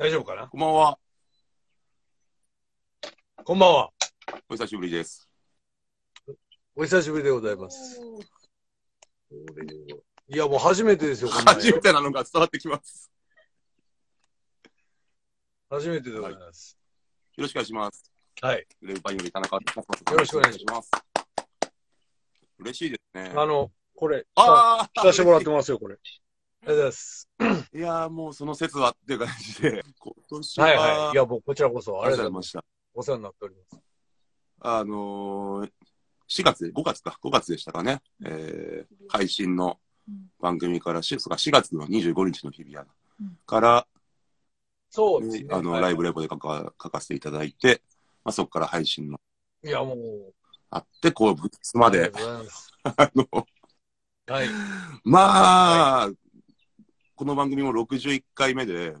大丈夫かな？こんばんは。こんばんは。お久しぶりです。お久しぶりでございます。いや、もう初めてですよ、初めてなのが伝わってきます。初めてでございます。よろしくお願いします。はい。レンパイより田中よよろしくお願いします。嬉しいですね。あの、これ、あ着させてもらってますよ、これ。ありがとうございます。いやーもうその説はっていう感じで、今年は、はいはい。いや、もうこちらこそ、あありりがとうございました。お世話になっております。あのー、4月、5月か、5月でしたかね、えー、配信の番組からし、そうか、4月の25日の日比谷から、そうですね。あの、はいライブレポで書か書かせていただいて、まあ、そこから配信のいや、もう、あって、こう、ブッまでありが、とうございます。あの、はい。まあ、この番組も61回目で、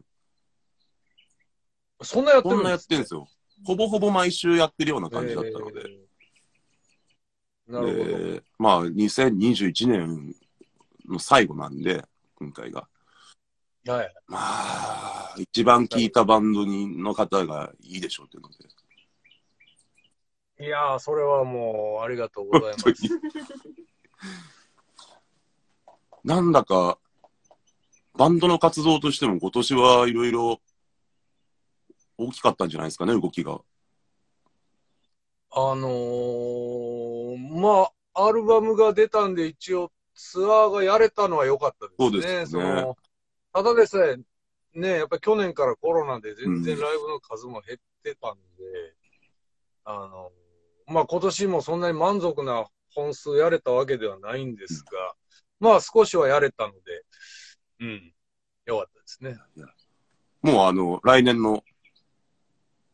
そんなやってるこんなやってるんですよ。ほぼほぼ毎週やってるような感じだったので。えーなるほど。でまあ、2021年の最後なんで、今回が。はい。まあ、一番聴いたバンドにの方がいいでしょうっていうので。いやー、それはもう、ありがとうございます。なんだか、バンドの活動としても今年はいろいろ大きかったんじゃないですかね、動きが。あのー、まあ、アルバムが出たんで、一応ツアーがやれたのは良かったですね。そうですよねのただでさえ、ね、やっぱり去年からコロナで全然ライブの数も減ってたんで、あの、まあ今年もそんなに満足な本数やれたわけではないんですが、まあ少しはやれたので、うん、良かったですね。もうあの、来年の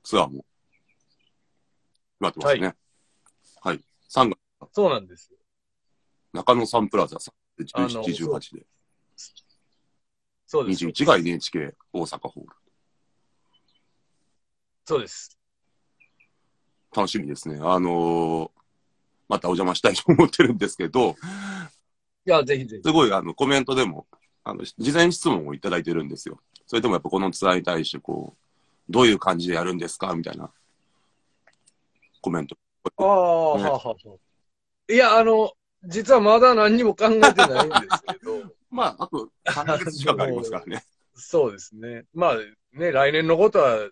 ツアーも、決まってますね。はい。3月、そうなんですよ。中野サンプラザ、あの17、18で。そうです。21が NHK 大阪ホール。そうです。楽しみですね。あのーまたお邪魔したいと思ってるんですけど、いや、ぜひぜひ。すごいあのコメントでも、あの、事前質問をいただいてるんですよ。それともやっぱこのツアーに対してこう、どういう感じでやるんですか？みたいなコメント。ああ、はねあはあはあ。いや、あの、実はまだ何にも考えてないんですけど、まあ、あと3ヶ月近くありますからね。そうですね。まあね、来年のことは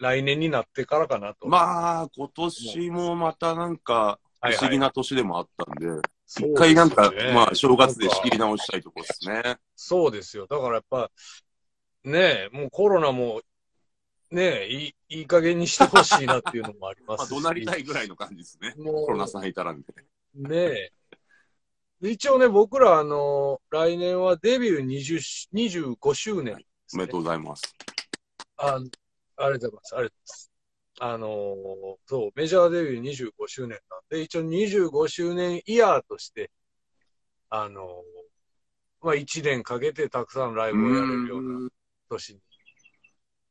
来年になってからかなと。あ、まあ、今年もまたなんか、不思議な年でもあったんで、そう一回なんか、ねまあ、正月で仕切り直したいとこですね。そうですよ。だからやっぱ、ねもうコロナも、ねいい、いい加減にしてほしいなっていうのもありま まあ。怒鳴りたいぐらいの感じですね。コロナさんいたらんで。ねえ。一応ね、僕ら、あの、来年はデビュー20し25周年ですね、おめでとうございます。あありがとうございます。ありがとうございます。あのーそう、メジャーデビュー25周年で、一応25周年イヤーとして、あのーまあ、1年かけてたくさんライブをやれるような年に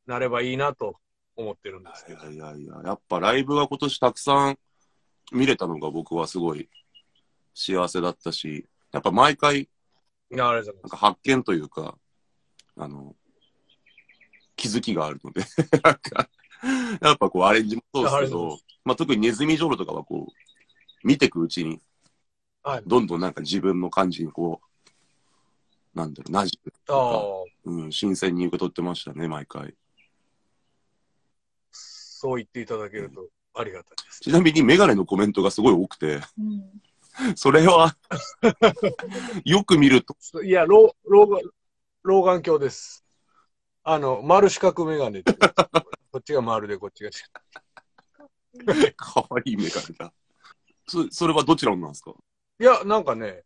なればいいなと思ってるんですけど。いやいやいや、やっぱライブが今年たくさん見れたのが僕はすごい幸せだったし、やっぱ毎回。なんか発見というか、あの、気づきがあるので、なんか、やっぱこうアレンジもそうですけどまあ特にネズミジョロとかはこう、見てくうちに、はい。どんどんなんか自分の感じにこう、なんだろう、なじむああ、うん、新鮮に受け取ってましたね、毎回。そう言っていただけるとありがたいです。ちなみにメガネのコメントがすごい多くて、うんそれは、よく見ると、いや、老老眼、老眼鏡です。あの、丸四角メガネ こっちが丸で、こっちが四角。かわいいメガネだ。そそれはどちらのなんですか？いや、なんかね、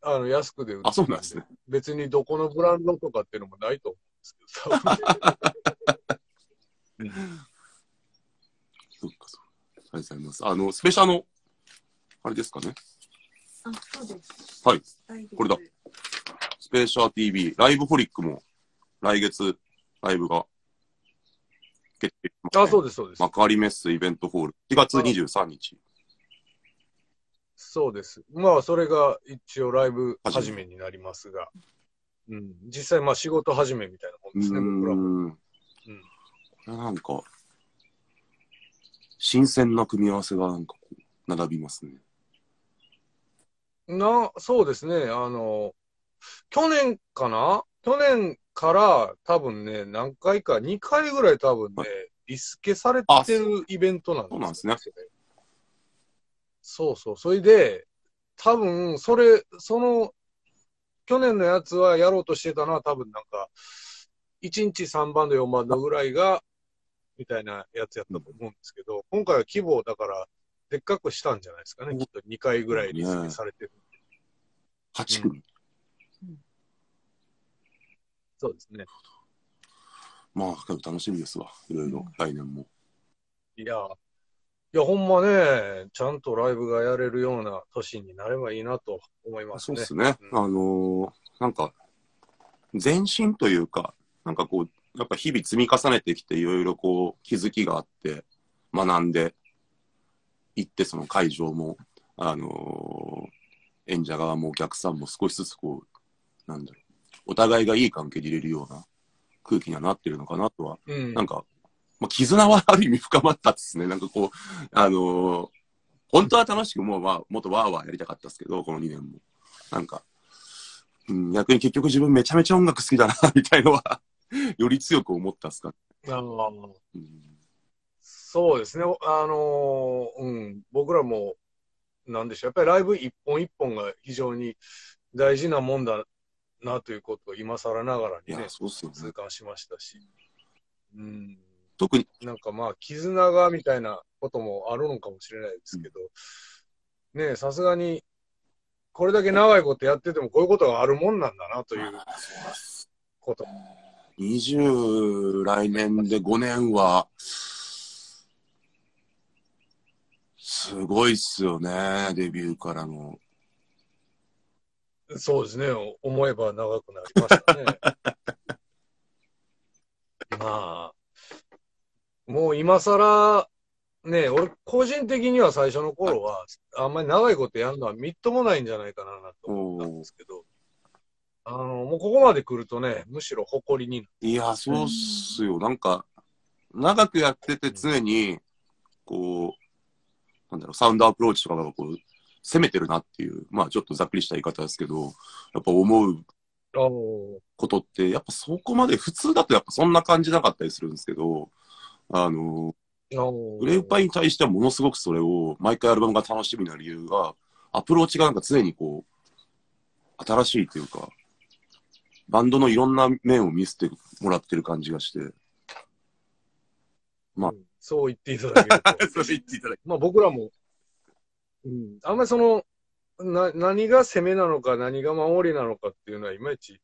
あの、安くで売ってるあ、そうなんですね。別にどこのブランドとかっていうのもないと思うんですけど、多分うん そうか、そう。ありがとうございます。あの、スペシャルの、あれですかね？あ、そうです。はい。大丈夫これだ。スペシャル TV、ライブホリックも、来月、ライブが、決定しましたねあ、そうです、そうです。幕張メッセイベントホール、4月23日。そうです。まあ、それが一応ライブ始めになりますが、うん、実際、まあ、仕事始めみたいなもんうですね、僕らも。うんなんか、新鮮な組み合わせがなんかこう、並びますね。な、そうですね。あの、去年かな？去年から多分ね、何回か、2回ぐらい多分ね、リスケされてるイベントなんですそうなんですね。そうそう。それで、多分、それ、その、去年のやつはやろうとしてたのは多分なんか、1日3バンド4バンドぐらいが、みたいなやつやったと思うんですけど、今回は規模をだから、でっかくしたんじゃないですかね。きっと2回ぐらいリスケされてる。8組。そうですね。まあ、楽しみですわ。いろいろ、来年も。いや、いや、ほんまね、ちゃんとライブがやれるような年になればいいなと思いますね。そうですね。うんあのーなんか、前進というか、なんかこう、やっぱ日々積み重ねてきて、いろいろこう、気づきがあって、学んでいって、その会場も、あのー演者側もお客さんも少しずつこう、なんだろう、お互いがいい関係でいれるような空気にはなってるのかなとは、うん。なんか、まあ、絆はある意味深まったですね。なんかこう、あのー本当は楽しくもう、まあ、もっとワーワーやりたかったですけど、この2年も。なんか、うん、逆に結局自分めちゃめちゃ音楽好きだな、みたいのは、より強く思ったっすか。あのうん、そうですね。あのーうん、僕らも、なんでしょう。やっぱりライブ一本一本が非常に大事なもんだなということを今更ながらにね。痛感しましたし。うん。特に、なんかまあ、絆がみたいなこともあるのかもしれないですけど、ねえさすがに、これだけ長いことやっててもこういうことがあるもんなんだなということ。20来年で5年は、すごいっすよね、デビューからの。そうですね。思えば長くなりましたね。まあ、もう今更、ね、俺個人的には最初の頃は、あんまり長いことやるのはみっともないんじゃないかななと思ったんですけど、あの、もうここまで来るとね、むしろ誇りになる。いや、そうっすよ。なんか、長くやってて常に、こう、なんだろう、サウンドアプローチとかがこう、攻めてるなっていう、まあちょっとざっくりした言い方ですけど、やっぱ思うことって、やっぱそこまで普通だとやっぱそんな感じなかったりするんですけど、あの、グレープパイに対してはものすごくそれを、毎回アルバムが楽しみな理由が、アプローチがなんか常にこう、新しいというか、バンドのいろんな面を見せてもらってる感じがして。まあうんそう言っていただけると。それ言っていただきまあ僕らも、うん、あんまりその、な、何が攻めなのか何が守りなのかっていうのは、いまいち、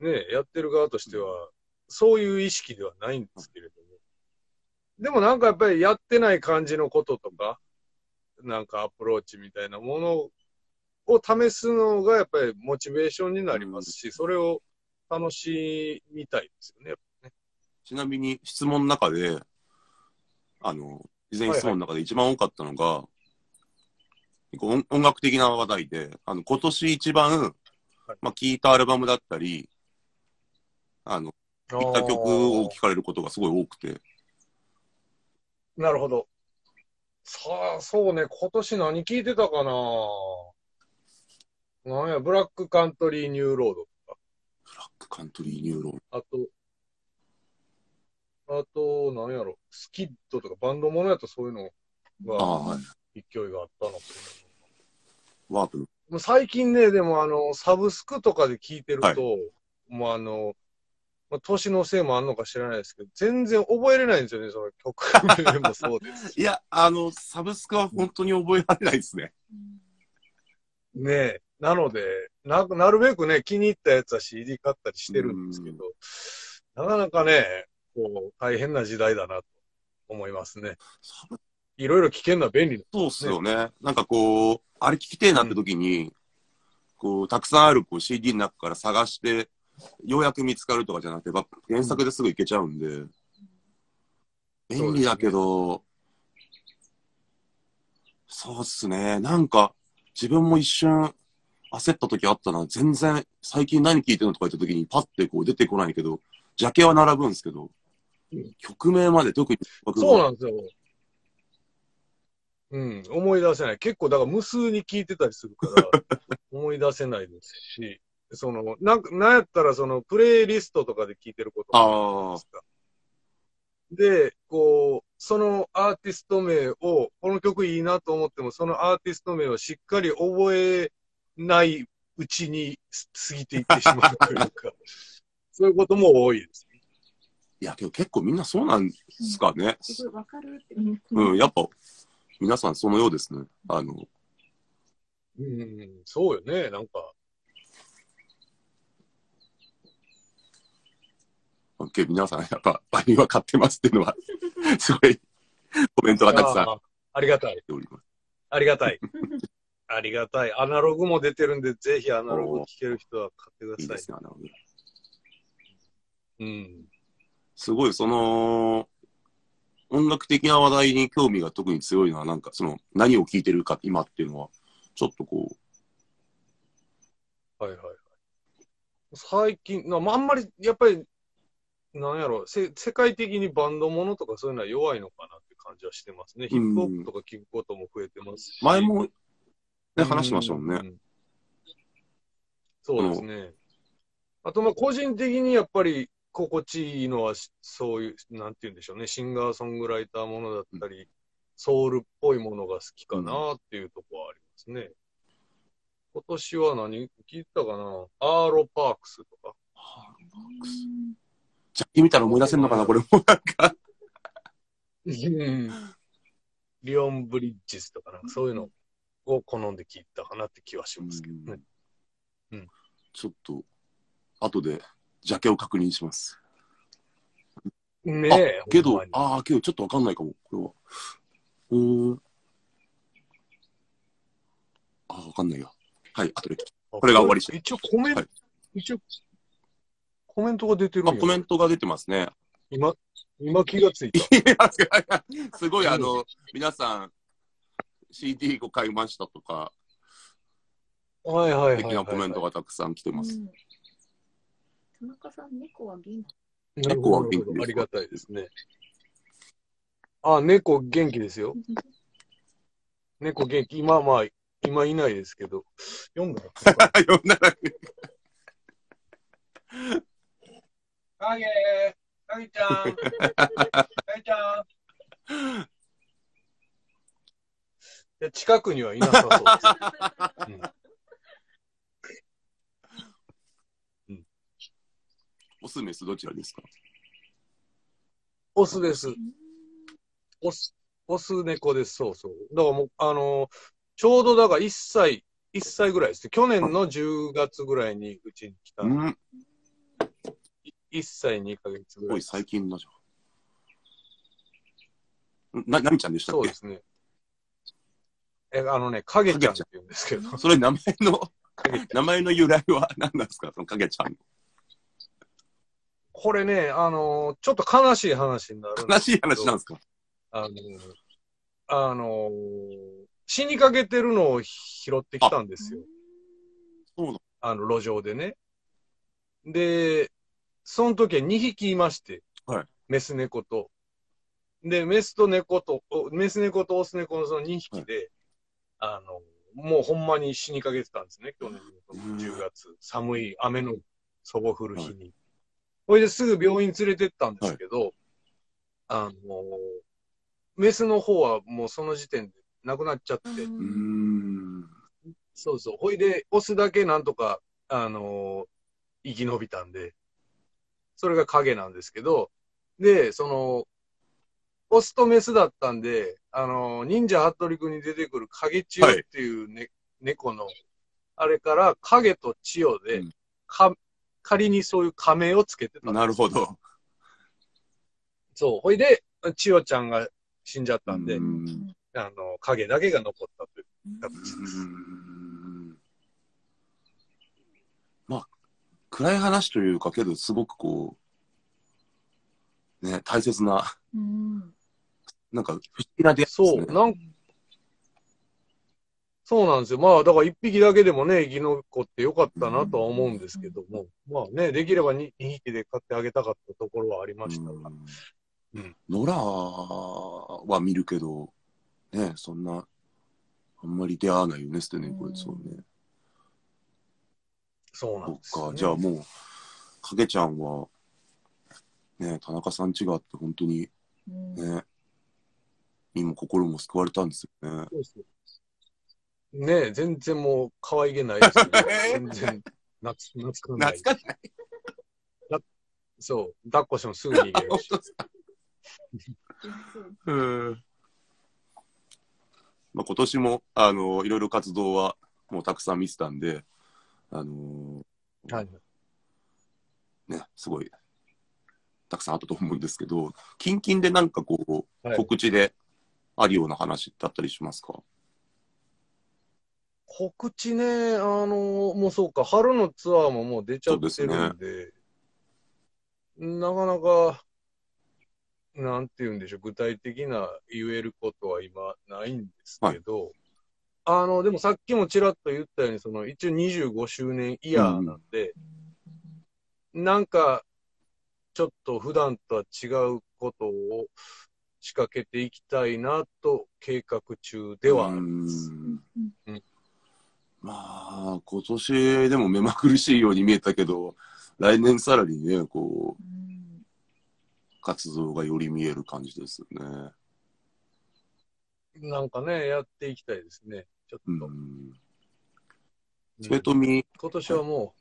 ね、やってる側としては、そういう意識ではないんですけれども。でもなんかやっぱりやってない感じのこととか、なんかアプローチみたいなものを試すのがやっぱりモチベーションになりますし、それを楽しみたいですよね。ちなみに質問の中で、あの、事前質問の中で一番多かったのが、結構音音楽的な話題で、あの、今年一番、はい。まあ、聴いたアルバムだったり、あの、聴いた曲を聴かれることがすごい多くて、なるほど。さあ、そうね、今年何聞いてたかな？なんや、 Black Country, New Road とか、ブラックカントリーニューローあと、あと、なんやろ、 Squid とかバンドものやとそういうのがはい。勢いがあったのか Warp。の。もう最近ね、でもあの、サブスクとかで聞いてると、はい。もうあの、まあ、年のせいもあんのか知らないですけど、全然覚えれないんですよね、その曲名もそうですし。いや、あの、サブスクは本当に覚えられないですね。ねえ。なので、な、なるべくね、気に入ったやつは CD 買ったりしてるんですけど、なかなかね、こう、大変な時代だなと思いますね。いろいろ聞けるのは便利な。そうっすよね。なんかこう、あれ聞きてえなって時に、こう、たくさんあるこう CD の中から探して、ようやく見つかるとかじゃなくて、原作ですぐいけちゃうんで、便利だけど、そうっすね。なんか、自分も一瞬焦った時あったな。全然、最近何聞いてるのとか言った時にパッてこう出てこないけど、ジャケは並ぶんですけど、曲名まで特に僕そうなんですよ。うん、思い出せない。結構、だから無数に聞いてたりするから、思い出せないですし、その、なんか、なんやったら、その、プレイリストとかで聞いてることもあるじゃないですか。で、こう、そのアーティスト名を、この曲いいなと思っても、そのアーティスト名をしっかり覚えないうちに過ぎていってしまうというか、そういうことも多いです。いや、けど結構みんなそうなんですかね。すごいわかるって。うんうん、やっぱ、皆さんそのようですね。あの、うん、そうよね、なんか。OK 皆さん、やっぱ、バニは買ってますっていうのは、すごい、コメントがたくさんあーありがたい。ありがたい。ありがたい。アナログも出てるんで、ぜひアナログ聴ける人は買ってください。いいですね。うん。すごい、その、音楽的な話題に興味が特に強いのは、なんか、その、何を聴いてるか、今っていうのは、ちょっとこう、はいはいはい。最近、なまああんまり、やっぱり、なんやろせ、世界的にバンドものとかそういうのは弱いのかなって感じはしてますね。ヒップホップとか聞くことも増えてますし。前も、ね、話してましたもんね。うん。そうですね。あと、まあ、個人的にやっぱり心地いいのは、しそういう、なんて言うんでしょうね。シンガーソングライターものだったり、ソウルっぽいものが好きかなっていうところはありますね。今年は何聞いたかな？アーロパークスとか。ジャッキ見たら思い出せるのかな、これも。なんか、リオンブリッジスとかなんかそういうのを好んで聞いたかなって気はしますけどね。ちょっと、後で、ジャケを確認します。ねえ。けどああ、けどちょっとわかんないかも、これは。うーん。ああ、わかんないや。はい、後で。これが終わりし一応コメント、はい一応、コメントが出てるんあ、やコメントが出てますね。今、今気がついいた。やすごい、あの、皆さん、CD を買いましたとか、はいはいはいはい、素敵なコメントがたくさん来てます。うん田中さん、猫は元気？猫は元気ですか？ありがたいですね。あ、猫元気ですよ。猫元気。今まあ、今いないですけど。読んだの読んだら、影影ちゃん 影ちゃんいや近くにはいなさそうです。うんオスメスどちらですか？オスです。オス、オス猫です。そうそう。だからもう、あのーちょうどだから1歳、1歳ぐらいですね。去年の10月ぐらいにうちに来た。うん、1歳2ヶ月ぐらいおい、。最近のじゃん。な、なみちゃんでしたっけ？そうですね。え、あのね、影ちゃんって言うんですけど、それ名前の、影名前の由来は何なんですか？その影ちゃん。これね、あのーちょっと悲しい話になる悲しい話なんですか？あのーあのー死にかけてるのを拾ってきたんですよ。そうなのあの、路上でね。で、その時は2匹いまして、はいメス猫と。で、メスと猫と、おメス猫とオス猫のその2匹で、あの、もうほんまに死にかけてたんですね、去年の10月。寒い雨のそぼ降る日に。ほいですぐ病院連れてったんですけど、あの、メスの方はもうその時点で亡くなっちゃって、うーん。そうそう。ほいで、オスだけなんとか、あのー生き延びたんで、それが影なんですけど、で、その、オスとメスだったんで、あのー忍者ハットリくんに出てくる影千代っていう、ね猫の、あれから影と千代で、うんか仮にそういう仮名をつけてたなるほど。そう。ほいで、千代ちゃんが死んじゃったんで、んあの、影だけが残ったというう形です。ーんまあ、暗い話というか、けど、すごくこう、ね、大切な、うん。なんか、不思議な出会いですそう、ね。なんそうなんですよ。まあ、だから一匹だけでもね、生き残ってよかったなとは思うんですけども、まあね、できれば 2, 匹で飼ってあげたかったところはありましたが、うんうんノラは見るけど、ね、そんな、あんまり出会わないよね、捨て猫やつはね。そうなんですそっか、よね、じゃあもう、影ちゃんは、ね、田中さん違って本当にうんね、身も心も救われたんですよね。そうそうねえ、全然もう可愛げないですよね。全然懐懐かない。懐かしい。そう、抱っこしてもすぐ逃げるし。そ ううんまあ、今年も、あの、いろいろ活動はもうたくさん見てたんで、あのはい。ね、すごい、たくさんあったと思うんですけど、近々でなんかこう、はい。告知であるような話だったりしますか？告知ね、あのもうそうか、春のツアーももう出ちゃってるんで、なかなか、なんて言うんでしょう、具体的な言えることは今ないんですけど、あの、でもさっきもちらっと言ったように、その一応25周年イヤーなんで、なんか、ちょっと普段とは違うことを仕掛けていきたいなと計画中ではあります。うんうんまあ、今年でも目まぐるしいように見えたけど、来年さらにね、こう、うん活動がより見える感じですよね。なんかね、やっていきたいですね。ちょっと。スペトミ、今年はも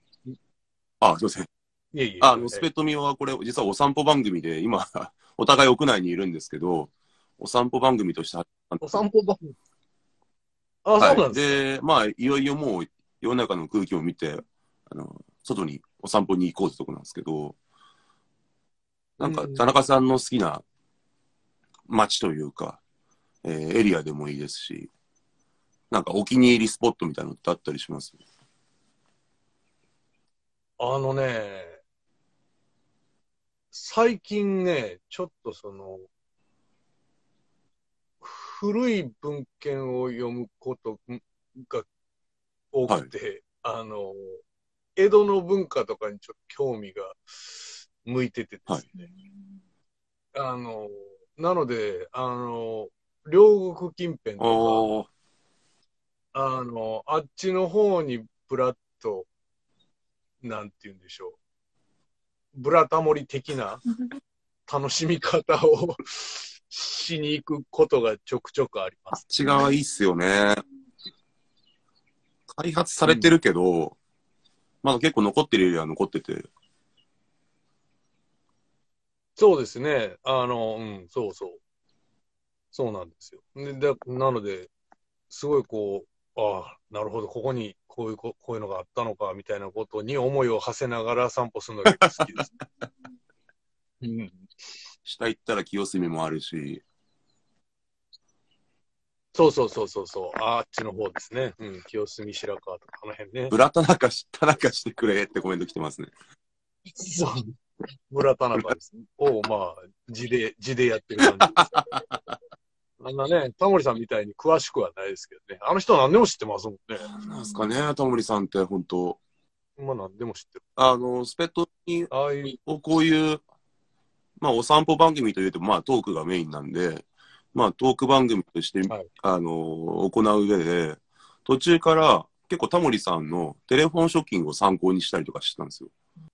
あ、すいません。う、いえいえ。あの、スペトミはこれ、実はお散歩番組で、今、お互い屋内にいるんですけど、お散歩番組としてお散歩番組。あ、はいそうなんですで、まあ、いよいよもう世の中の空気を見て、あの、外にお散歩に行こうってとこなんですけど、なんかうん田中さんの好きな街というか、えーエリアでもいいですし、なんかお気に入りスポットみたいなのってあったりします？あのね、最近ね、ちょっとその、古い文献を読むことが多くて、あの、江戸の文化とかにちょっと興味が向いててですね。あの、なので、あの、両国近辺とか、あの、あっちの方にブラッと、なんて言うんでしょう。ブラタモリ的な 楽しみ方を しに行くことがちょくちょくあります。あっち側いいっすよね。開発されてるけど、まだ結構残ってるエリアは残ってて、そうですね。あの、うん、そうそう。そうなんですよ。で、でなので、すごいこう、ああ、なるほど、ここにこういうこ、こういうのがあったのか、みたいなことに思いを馳せながら散歩するのが好きです。うん。下行ったら清澄もあるし、そうそうそうそうそう。あっちの方ですね。うん。清澄白河とか、あの辺ねブ。ラ田中し、田中してくれってコメント来てますね。そう。村田中です、ね。を、まあ、字で、字でやってる感じです。あんなね、タモリさんみたいに詳しくはないですけどね。あの人は何でも知ってますもんね。なんすかね、タモリさんって本当まあ何でも知ってる。あの、スペットに、ああいう、こういう、まあ、お散歩番組というと、まあ、トークがメインなんで、まあ、トーク番組として、はいあの、行う上で、途中から、結構タモリさんのテレフォンショッキングを参考にしたりとかしてたんですよ。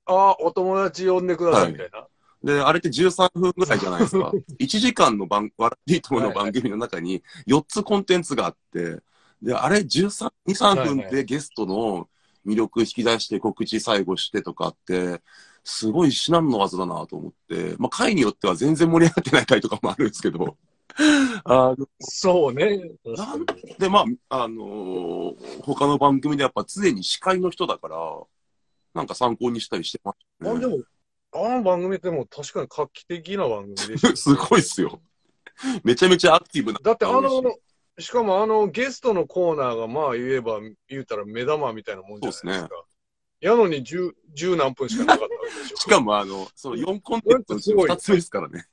ああ、お友達呼んでくださはいいみたいな。で、あれって13分ぐらいじゃないですか。1時間の番、笑っていいともの番組の中に4つコンテンツがあって、で、あれ13、2、3分でゲストの魅力引き出して告知最後してとかって、すごい至難の技だなと思って、まあ回によっては全然盛り上がってない回とかもあるんですけど、あのそうね。確かにで、まあ、あのー他の番組でやっぱ常に司会の人だから、なんか参考にしたりしてましたね。あでも、あの番組ってもう確かに画期的な番組でした、ね。すごいっすよ。めちゃめちゃアクティブな。だってあの、しかもあのゲストのコーナーがまあ言えば、言うたら目玉みたいなもんじゃないですか。そうやのに十、十何分しかなかったわけでしょ。しかも、あの、その4コンテンツのうちの2つ目ですからね。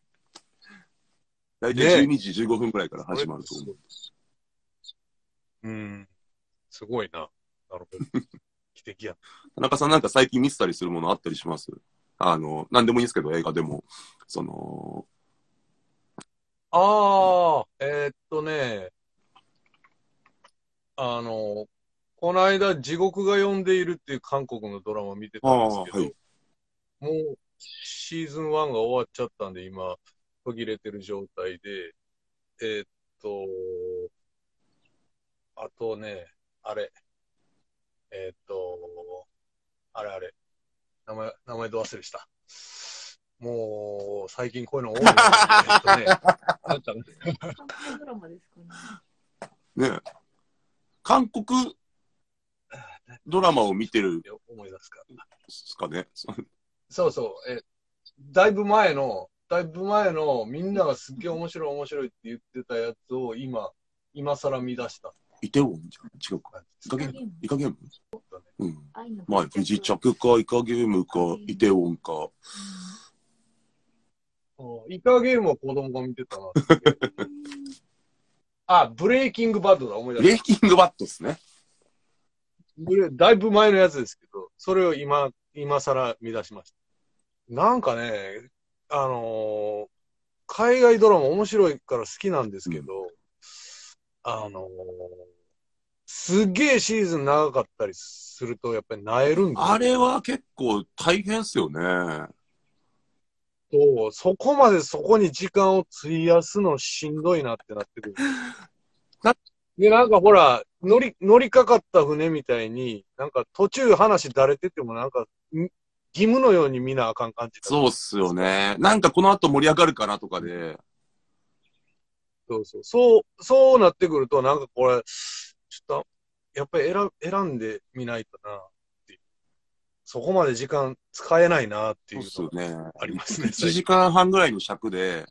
大体12時15分くらいから始まると思う。うん。すごいな。なるほど。奇跡や。田中さんなんか最近見てたりするものあったりします？あの、なんでもいいんですけど、映画でも、その、ああ、えーっとね、あの、この間、地獄が呼んでいるっていう韓国のドラマ見てたんですけど、はい。もうシーズン1が終わっちゃったんで、今、途切れてる状態で、えーっと、あとね、あれ、えーっと、あれあれ、名前、名前ど忘れした。もう、最近こういうの多いね、なんか韓国ドラマですかね。ね韓国ドラマを見てる思い出すか。すかね。そうそう、え、だいぶ前の、だいぶ前の、みんながすっげえ面白い面白いって言ってたやつを今、今更見出したイテウォンじゃん。違うか。イカゲーム？イカゲーム？うん。まあ、不時着か、イカゲームか、イテウォンか。うんイカゲームは子供が見てたな。あ、ブレイキングバッドだ、思いブ出しレイキングバットっすね。だいぶ前のやつですけど、それを今、今更見出しました。なんかね、あのー海外ドラマ面白いから好きなんですけど、あのーすっげえシーズン長かったりすると、やっぱり萎えるんですよあれは結構大変っすよね。と、そこまでそこに時間を費やすのしんどいなってなってくる。なで、なんかほら、乗り、乗りかかった船みたいに、なんか途中話だれててもなんか、ん義務のように見なあかん感じだそうっすよね。なんかこの後盛り上がるかなとかで。そうそう。そう、そうなってくると、なんかこれ、やっぱり選選んでみないとなっていう。そこまで時間使えないなっていうそうっのがすよね。ありますね。1時間半ぐらいの尺で、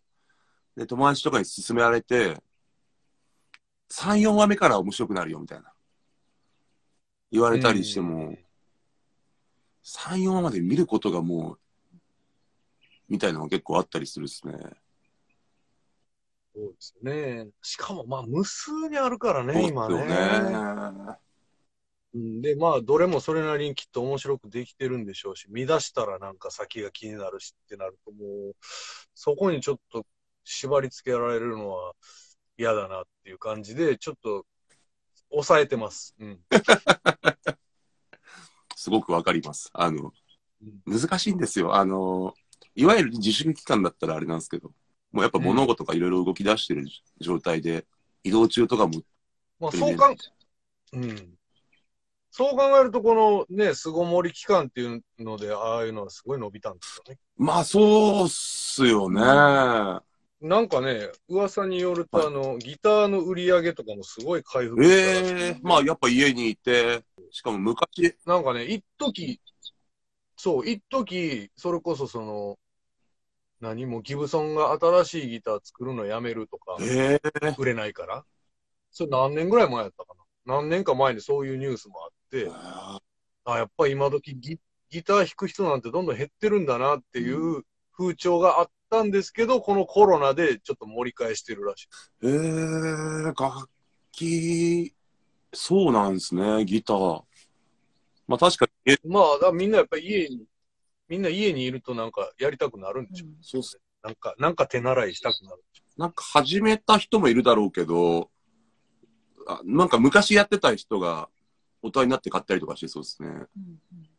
で、友達とかに勧められて、3、4話目から面白くなるよ、みたいな。言われたりしても、3、4話まで見ることがもう、みたいなのが結構あったりするっすね。そうですよね。しかも、まあ、無数にあるからね、今よね。うんで、まあ、どれもそれなりにきっと面白くできてるんでしょうし、見出したらなんか先が気になるしってなると、もう、そこにちょっと縛り付けられるのは嫌だなっていう感じで、ちょっと抑えてます。うん。すごくわかります。あのうん、難しいんですよ。あの、いわゆる自粛期間だったらあれなんですけど、もうやっぱ物事がいろいろ動き出してる状態で、移動中とかも、まあ、そうかん、うん。そう考えると、このね、巣ごもり期間っていうので、ああいうのはすごい伸びたんですよね。まあそうっすよね。なんかね、噂によると、はいあの、ギターの売り上げとかもすごい回復ええまあやっぱ家にいて、しかも昔、なんかね、一時そう、一時それこそその、何もギブソンが新しいギター作るのやめるとか、ええ売れないから。それ何年ぐらい前やったかな。何年か前にそういうニュースもあって、あ、やっぱり今時ギギター弾く人なんてどんどん減ってるんだなっていう風潮があったんですけど、このコロナでちょっと盛り返してるらしい。ええ楽器、そうなんですね、ギター。まあ確かに、えまあ、だみんなやっぱり家に、みんな家にいるとなんかやりたくなるんでしょ？う。そうっすなんか、なんか手習いしたくなる。なんか始めた人もいるだろうけど、あなんか昔やってた人が大人になって買ったりとかしてそうですね。うんうん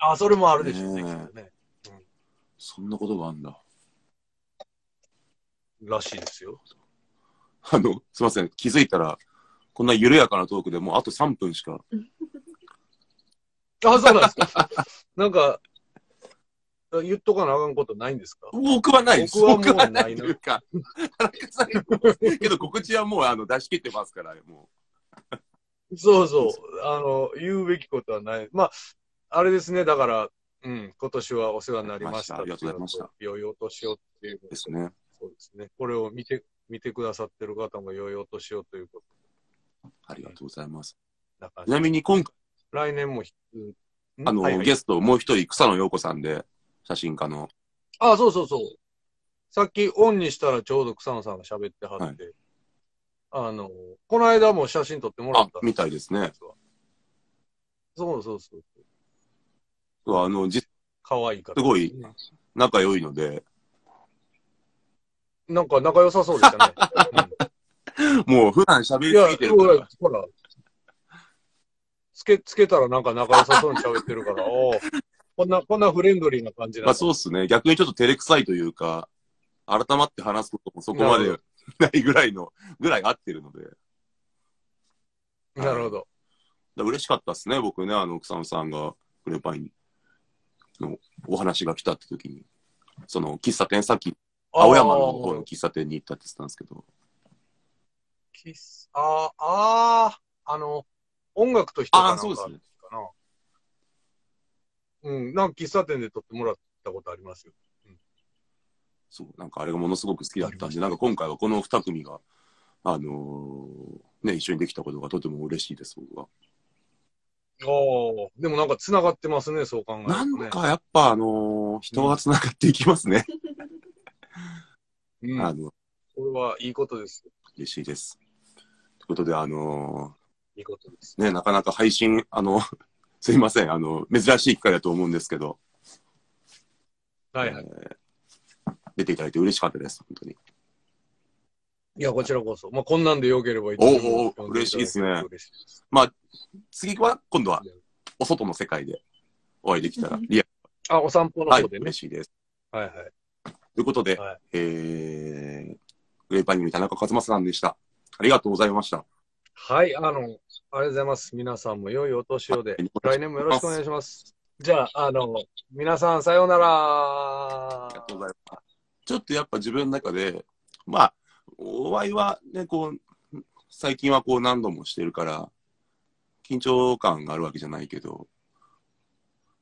あ、それもあるでしょうね、ねえきっとね。そんなことがあんだ。らしいですよ。あの、すいません。気づいたら、こんな緩やかなトークでもうあと3分しか。あ、そうなんですか。なんか、言っとかなあかんことないんですか？僕はないです。僕はないというか、けど告知はもうあの出し切ってますから、もそうそう。あの、言うべきことはない。まあ、あれですね。だから、うん、今年はお世話になりましたありがとうございました良いお年をっていうですね。そうですね。これを見て、見てくださってる方も良いお年をということありがとうございます。ちなみに今回、来年もあの、はいはいゲストもう一人、草野陽子さんで、写真家の。あ、そうそうそう。さっきオンにしたらちょうど草野さんが喋ってはって、あの、この間も写真撮ってもらった、あみたいですね。そうそうそう。あの、実可愛い方、すごい仲良いので、なんか仲良さそうでしたね。もう普段喋うん、いやりすぎて、るほからら、ほら。つけ、つけたらなんか仲良さそうに喋ってるから、おうこんな、こんなフレンドリーな感じなまあそうっすね。逆にちょっと照れくさいというか、改まって話すこともそこまでないぐらいの、ぐらい合ってるので。なるほど。だ嬉しかったですね、僕ね、あの、草野さんがグレーパインのお話が来たって時に、その喫茶店、さっき青山の方の喫茶店に行ったって言ってたんですけど、キス、あーあー、あの、音楽と人かなあーそうですね。うん、なんか喫茶店で撮ってもらったことありますよ。そう、なんかあれがものすごく好きだったしたなんか今回はこの二組が、あのーね、一緒にできたことがとても嬉しいです、僕は。おお、でもなんか繋がってますね、そう考えるとなね。んかやっぱあのー人が繋がっていきますね。うん、あの、これはいいことです。嬉しいです。ということで、あのいいことです。ーね、なかなか配信、あの、すいません、あの、珍しい機会だと思うんですけど、はいはい。えー出ていただいて嬉しかったです、本当に。いや、こちらこそ。まあ、こんなんでよければいつおお嬉しいですね嬉しいです。次は、今度は、お外の世界でお会いできたら、リアあ、お散歩の方でね。嬉しいです。はいはい。ということで、はいえー、グレーパニーの田中克正さんでした。ありがとうございました。はい、あの、ありがとうございます。皆さんも良いお年をで、はい来年もよろしくお願いします。じゃあ、あの、皆さんさようなら。ありがとうございます。ちょっとやっぱ自分の中で、まあ、お会いはね、こう、最近はこう何度もしてるから、緊張感があるわけじゃないけど、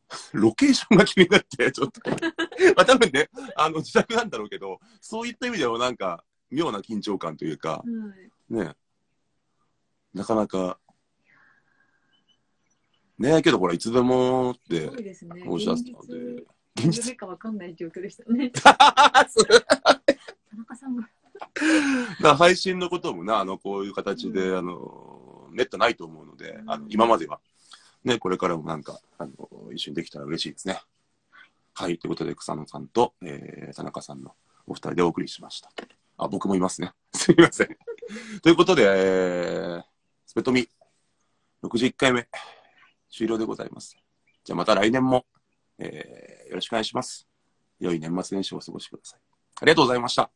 ロケーションが気になって、ちょっと。まあ多分ね、あの自宅なんだろうけど、そういった意味ではなんか、妙な緊張感というか、はい。ね、なかなか、ねえけどほら、いつでもって。おっしゃってたので、現現実かわかんない状況でしたね。田中さんが。だから配信のこともな、あの、こういう形で、あの、めったないと思うので、あの、今までは、ね、これからもなんか、あの、一緒にできたら嬉しいですね。はい、ということで、草野さんと、えー、田中さんのお二人でお送りしました。あ、僕もいますね。すみません。ということで、えー、スペトミ、61回目、終了でございます。じゃあまた来年も、えー、よろしくお願いします。良い年末年始をお過ごしください。ありがとうございました。